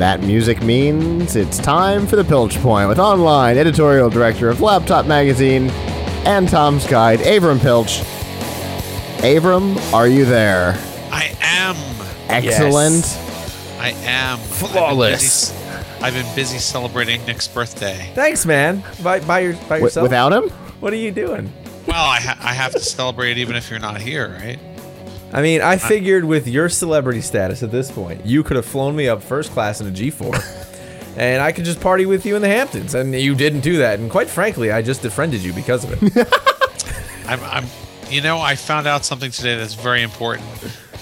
that music means it's time for the Piltch Point with online editorial director of Laptop Magazine and Tom's Guide, Avram Piltch. Avram, are you there? I am. Excellent. I am. Flawless. I've been, busy, I've been busy celebrating Nick's birthday. Thanks, man. By by, your, by W- yourself. without him? what are you doing? Well, I, ha- I have to celebrate even if you're not here, right? I mean, I figured with your celebrity status at this point, you could have flown me up first class in a G4, and I could just party with you in the Hamptons. And you didn't do that. And quite frankly, I just defriended you because of it. I'm, I'm, you know, I found out something today that's very important.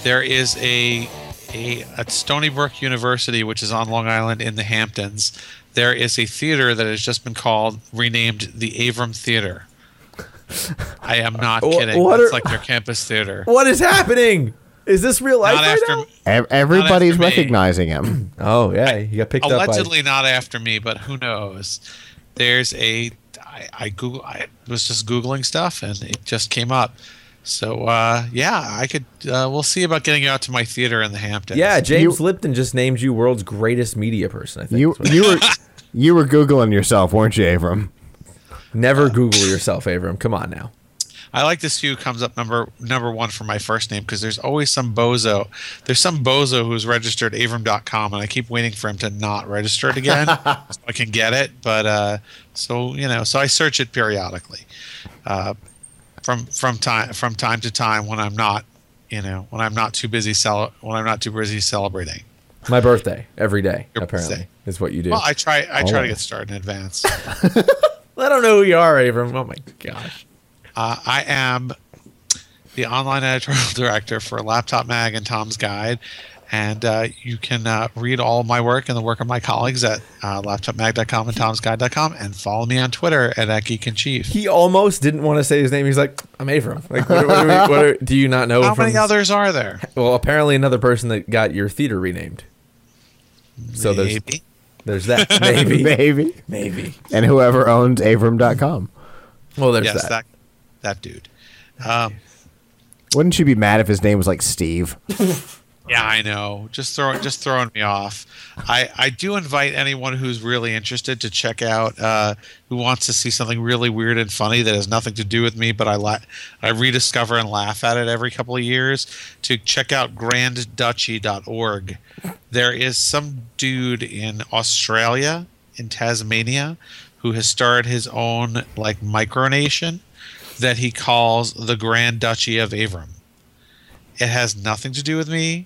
There is a, a at Stony Brook University, which is on Long Island in the Hamptons. There is a theater that has just been called renamed the Avram Theater. I am not kidding. what It's like their campus theater. what is happening? Is this real life Not right after, now? Ev- Everybody's me. recognizing him. Oh yeah, he got picked up by. allegedly not after me, but who knows? There's a I, I Google I was just googling stuff and it just came up. So uh, yeah, I could. Uh, we'll see about getting you out to my theater in the Hamptons. Yeah, James You- Lipton just named you world's greatest media person. I think. You you were you were googling yourself, weren't you, Avram? Never Google yourself, Avram. Come on now. I like this who comes up number number one for my first name because there's always some bozo. There's some bozo who's registered Avram.com, and I keep waiting for him to not register it again so I can get it. But uh, so you know, so I search it periodically uh, from from time from time to time when I'm not, you know, when I'm not too busy cel- when I'm not too busy celebrating. My birthday every day. Your apparently, birthday. is what you do. Well, I try I try to get started in advance. I don't know who you are, Avram. Oh my gosh. Uh, I am the online editorial director for Laptop Mag and Tom's Guide. And uh, you can uh, read all of my work and the work of my colleagues at uh, laptopmag.com and tomsguide.com and follow me on Twitter at, at Geek in Chief. He almost didn't want to say his name. He's like, I'm Avram. Like, what, what, do, we, what are- do you not know? How from, many others are there? Well, apparently another person that got your theater renamed. So Maybe. there's that maybe Maybe. maybe. And whoever owns Avram.com. Well, there's Yes, that. that. that dude. Um, Wouldn't you be mad if his name was like Steve? Yeah, I know. Just throwing just throwing me off. I I do invite anyone who's really interested to check out uh, who wants to see something really weird and funny that has nothing to do with me, but I la- I rediscover and laugh at it every couple of years. To check out grandduchy.org. There is some dude in Australia in Tasmania who has started his own like micronation that he calls the Grand Duchy of Avram. It has nothing to do with me,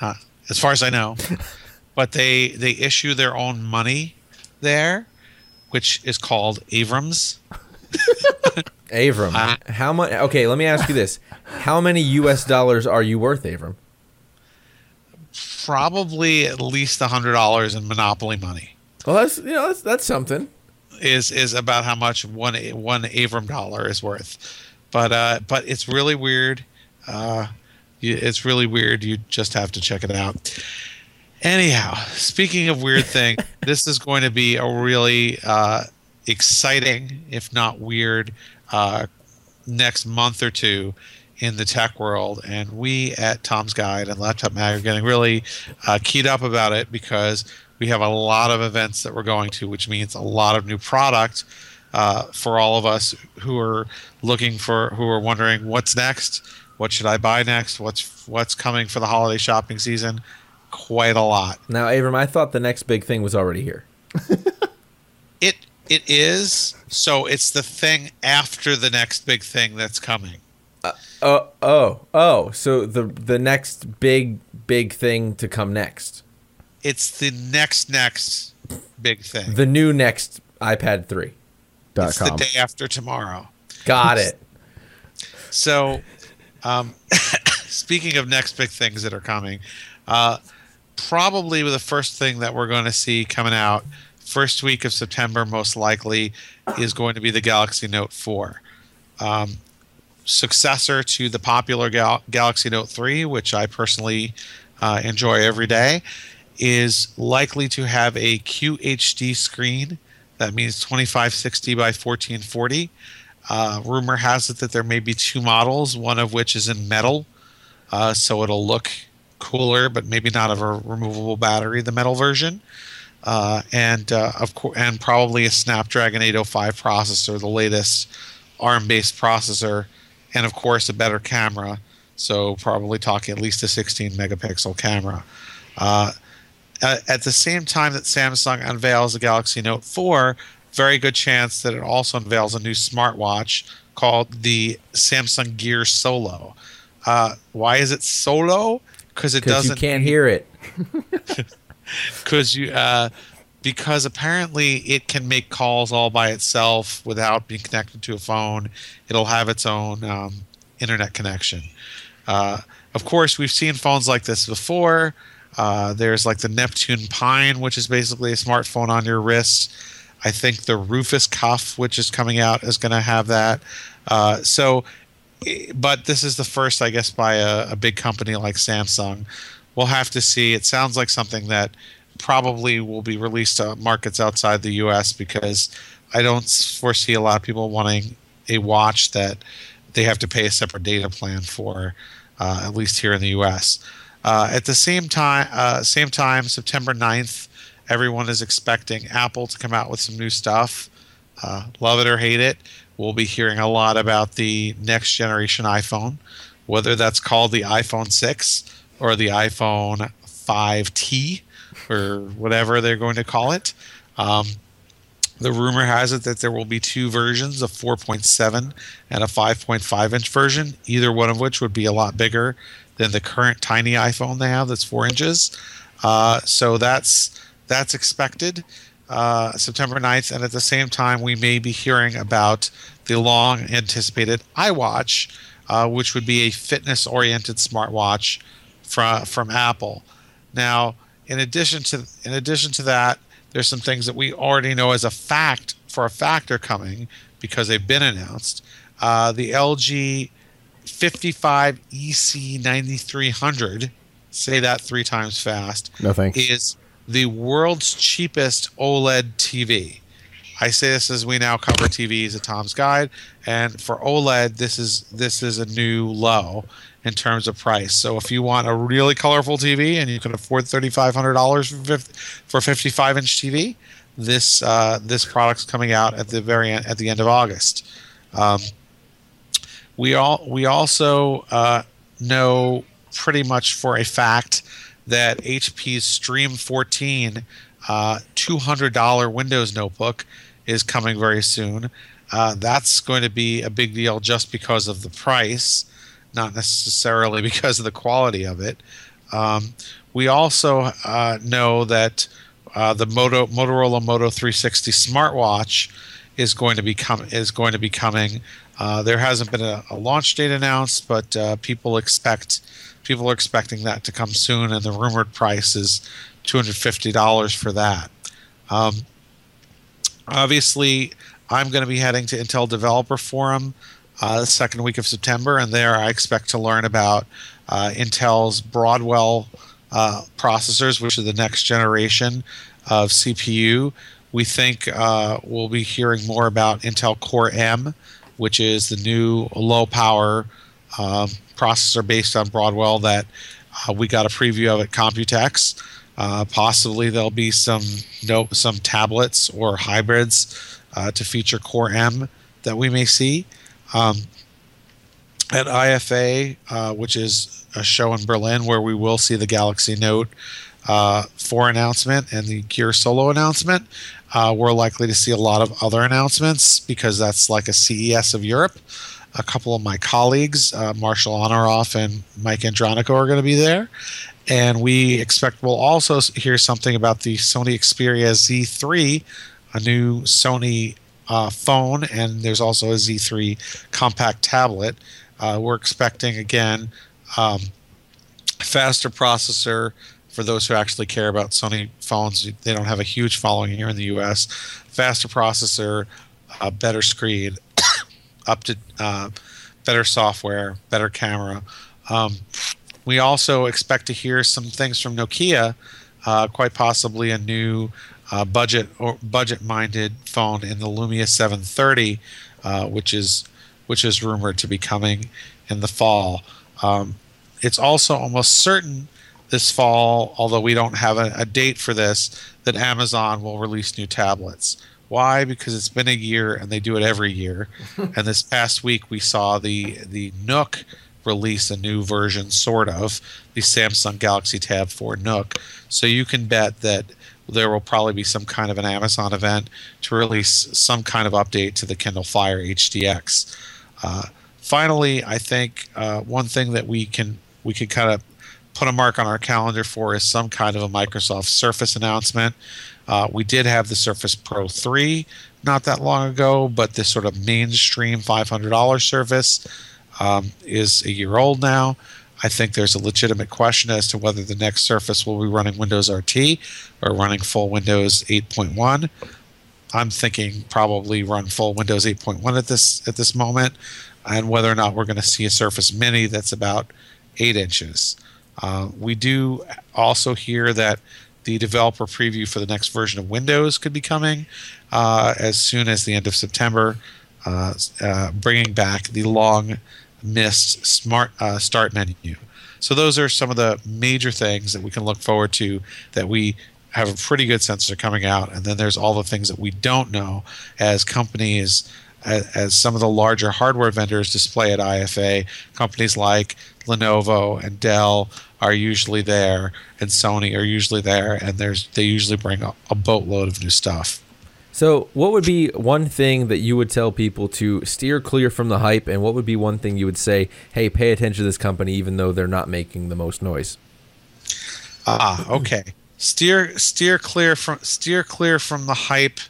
uh, as far as I know. but they they issue their own money there, which is called Avrams. Avram, Uh, how much? Okay, let me ask you this: How many U.S. dollars are you worth, Avram? Probably at least a hundred dollars in monopoly money Well, that's you know that's that's something. is is about how much one one Avram dollar is worth. But uh, but it's really weird. Uh, it's really weird. You just have to check it out. Anyhow, speaking of weird thing, this is going to be a really uh, exciting, if not weird, uh, next month or two in the tech world. And we at Tom's Guide and Laptop Mag are getting really uh, keyed up about it because we have a lot of events that we're going to, which means a lot of new product uh, for all of us who are looking for, who are wondering what's next, what should I buy next, what's what's coming for the holiday shopping season. Quite a lot. Now, Avram, I thought the next big thing was already here. It it is so. It's the thing after the next big thing that's coming. Uh, oh, oh, oh! So the the next big big thing to come next, It's the next next big thing. the new next iPad three. Dot It's the day after tomorrow. Got it. So, um, speaking of next big things that are coming, uh, probably the first thing that we're going to see coming out first week of September, most likely, is going to be the Galaxy Note 4. Um, successor to the popular Gal- Galaxy Note 3, which I personally uh, enjoy every day, is likely to have a QHD screen. That means 2560 by 1440. Uh, rumor has it that there may be two models, one of which is in metal, uh, so it'll look cooler, but maybe not of a removable battery, the metal version. Uh, and uh, of course, and probably a Snapdragon 805 processor, the latest ARM-based processor, and of course a better camera. So probably talking at least a 16 megapixel camera. Uh, at the same time that Samsung unveils the Galaxy Note 4, very good chance that it also unveils a new smartwatch called the Samsung Gear Solo. Uh, why is it solo? Because it doesn't. you can't hear it. Because you. Uh, because apparently it can make calls all by itself without being connected to a phone. It'll have its own um, internet connection. Uh, of course, we've seen phones like this before. Uh, there's like the Neptune Pine, which is basically a smartphone on your wrist. I think the Rufus Cuff, which is coming out, is going to have that. Uh, so, but this is the first, I guess, by a, a, big company like Samsung. We'll have to see. It sounds like something that probably will be released to markets outside the U.S. because I don't foresee a lot of people wanting a watch that they have to pay a separate data plan for, uh, at least here in the U.S. Uh, at the same time, uh, same time, September 9th, everyone is expecting Apple to come out with some new stuff. Uh, love it or hate it, we'll be hearing a lot about the next generation iPhone, whether that's called the iPhone 6 or the iPhone 5T or whatever they're going to call it. Um, the rumor has it that there will be two versions, a 4.7 and a 5.5 inch version, either one of which would be a lot bigger than the current tiny iPhone they have that's four inches. Uh, so that's that's expected uh, September 9th. And at the same time, we may be hearing about the long anticipated iWatch, uh, which would be a fitness oriented smartwatch from, from Apple. Now, in addition to in addition to that, there's some things that we already know as a fact for a fact are coming because they've been announced. Uh, the LG 55 EC 9300, say that three times fast. No thanks. Is the world's cheapest OLED TV. I say this as we now cover TVs at Tom's Guide, and for OLED, this is this is a new low in terms of price. So if you want a really colorful TV and you can afford thirty five hundred dollars for fifty five inch TV, this uh, this product's coming out at the very end, at the end of August. Um, we all we also uh, know pretty much for a fact that HP's Stream 14 uh, $200 Windows notebook is coming very soon. Uh, that's going to be a big deal just because of the price, not necessarily because of the quality of it. Um, we also uh, know that uh, the Moto, Motorola Moto 360 smartwatch is going to be com- is going to be coming. Uh, there hasn't been a, a, launch date announced, but uh, people expect people are expecting that to come soon, and the rumored price is two hundred fifty dollars for that. Um, obviously, I'm going to be heading to Intel Developer Forum uh, the second week of September, and there I expect to learn about uh, Intel's Broadwell uh, processors, which are the next generation of CPU. We think uh, we'll be hearing more about Intel Core M, which is the new low power um, processor based on Broadwell that uh, we got a preview of at Computex. Uh, possibly there'll be some no, some tablets or hybrids uh, to feature Core M that we may see. Um, at IFA, uh, which is a show in Berlin where we will see the Galaxy Note uh, 4 announcement and the Gear Solo announcement. Uh, we're likely to see a lot of other announcements because that's like a CES of Europe a couple of my colleagues, uh, Marshall Honorof and Mike Andronico, are going to be there. And we expect we'll also hear something about the Sony Xperia Z3, a new Sony uh, phone, and there's also a Z3 compact tablet. Uh, we're expecting, again, um, faster processor for those who actually care about Sony phones. They don't have a huge following here in the US. Faster processor, a better screen, up to uh, better software, better camera. Um, we also expect to hear some things from Nokia, uh, quite possibly a new uh, budget or budget-minded phone in the Lumia 730, uh, which is which is rumored to be coming in the fall. Um, it's also almost certain this fall, although we don't have a, a date for this, that Amazon will release new tablets. Why? Because it's been a year and they do it every year. and this past week we saw the the Nook release a new version, sort of, the Samsung Galaxy Tab 4 Nook. So you can bet that there will probably be some kind of an Amazon event to release some kind of update to the Kindle Fire HDX. Uh, finally, I think uh, one thing that we can we can kind of put a mark on our calendar for is some kind of a Microsoft Surface announcement. Uh, we did have the Surface Pro 3 not that long ago, but this sort of mainstream $500 Surface um, is a year old now. I think there's a legitimate question as to whether the next Surface will be running Windows RT or running full Windows 8.1. I'm thinking probably run full Windows 8.1 at this at this moment, and whether or not we're going to see a Surface Mini that's about eight inches. Uh, we do also hear that the developer preview for the next version of Windows could be coming uh, as soon as the end of September, uh, uh bringing back the long missed smart uh, start menu. So those are some of the major things that we can look forward to that we have a pretty good sense are coming out. And then there's all the things that we don't know as companies, as, as some of the larger hardware vendors display at IFA. Companies like Lenovo and Dell are usually there, and Sony are usually there, and there's they usually bring a, a boatload of new stuff. So, what would be one thing that you would tell people to steer clear from the hype, and what would be one thing you would say, hey, pay attention to this company even though they're not making the most noise? Ah, okay. Steer steer clear from steer clear from the hype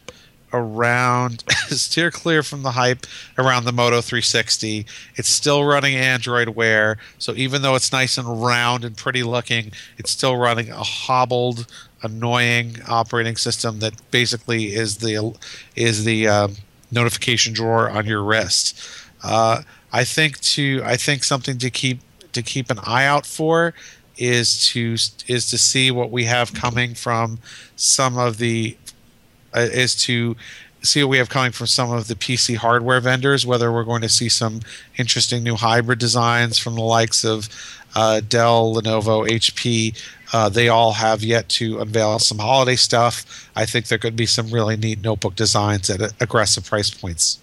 around steer clear from the hype around the Moto 360. It's still running Android Wear, so even though it's nice and round and pretty looking, it's still running a hobbled, annoying operating system that basically is the is the um, notification drawer on your wrist. Uh, I think to I think something to keep to keep an eye out for is to is to see what we have coming from some of the uh, is to see what we have coming from some of the PC hardware vendors, whether we're going to see some interesting new hybrid designs from the likes of uh, Dell, Lenovo, HP. Uh, they all have yet to unveil some holiday stuff. I think there could be some really neat notebook designs at aggressive price points.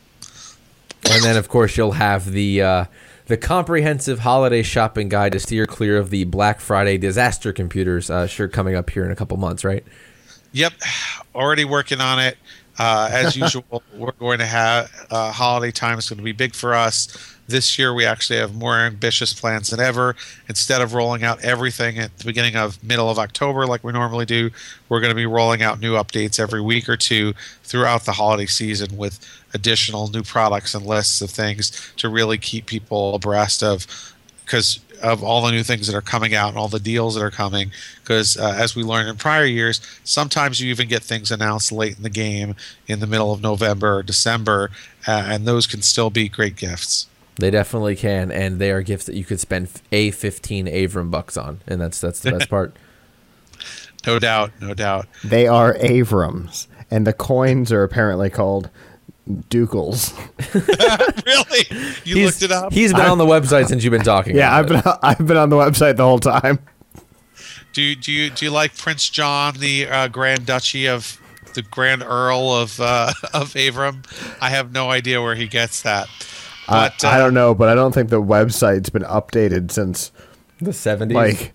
And then, of course, you'll have the uh, the comprehensive holiday shopping guide to steer clear of the Black Friday disaster computers. Uh, sure, coming up here in a couple months, right? Yep, already working on it. Uh, as usual, we're going to have uh, holiday time is going to be big for us. This year, we actually have more ambitious plans than ever. Instead of rolling out everything at the beginning of middle of October like we normally do, we're going to be rolling out new updates every week or two throughout the holiday season with additional new products and lists of things to really keep people abreast of because of all the new things that are coming out and all the deals that are coming. Because uh, as we learned in prior years, sometimes you even get things announced late in the game, in the middle of November or December, uh, and those can still be great gifts. They definitely can, and they are gifts that you could spend a fifteen Avram bucks on, and that's that's the best part. no doubt, no doubt. They are Avrams, and the coins are apparently called Dukels. really? You he's, looked it up? He's been i on the website since you've been talking. Yeah, I've been. I've been on the website the whole time. Do you, do you do you like Prince John, the uh, Grand Duchy of the Grand Earl of uh, of Avram? I have no idea where he gets that. But, uh, I don't know, but I don't think the website's been updated since the seventies, like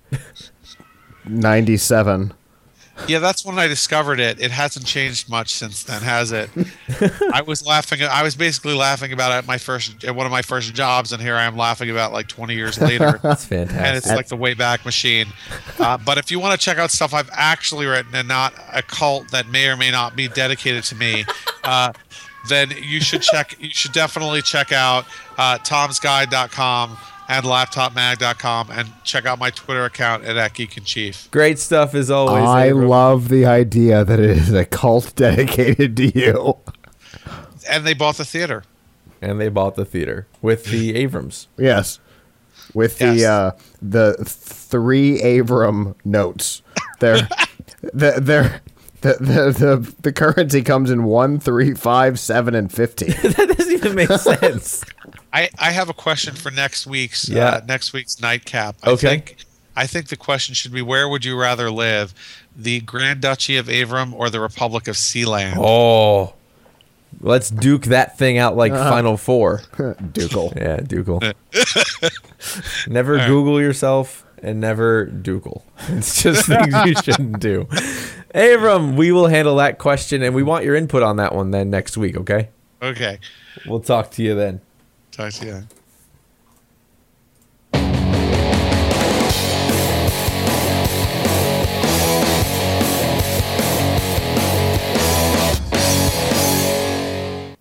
ninety seven. Yeah, that's when I discovered it. It hasn't changed much since then, has it? I was laughing. I was basically laughing about it at my first, at one of my first jobs, and here I am laughing about like 20 years later. that's fantastic. And it's like the Wayback Machine. Uh, but if you want to check out stuff I've actually written and not a cult that may or may not be dedicated to me, uh, then you should check. You should definitely check out uh, Tom'sGuide.com and laptopmag.com and check out my Twitter account at, Geek in Chief. Great stuff as always. I Avram. love the idea that it is a cult dedicated to you. And they bought the theater. And they bought the theater with the Avrams. Yes. With yes. the uh, the three Avram notes. They're they're, they're the, the, the, the currency comes in 1, 3, 5, 7, and 50. that doesn't even make sense. I, I have a question for next week's uh, yeah. uh, next week's nightcap. I okay. think I think the question should be where would you rather live, the Grand Duchy of Avram or the Republic of Sealand? Oh, let's duke that thing out like Uh-huh. Final Four. Dukel. Yeah, Dukel. never Google yourself and never Dukel. It's just things you shouldn't do. Avram, we will handle that question and we want your input on that one then next week, okay? Okay. We'll talk to you then. Talk to you then.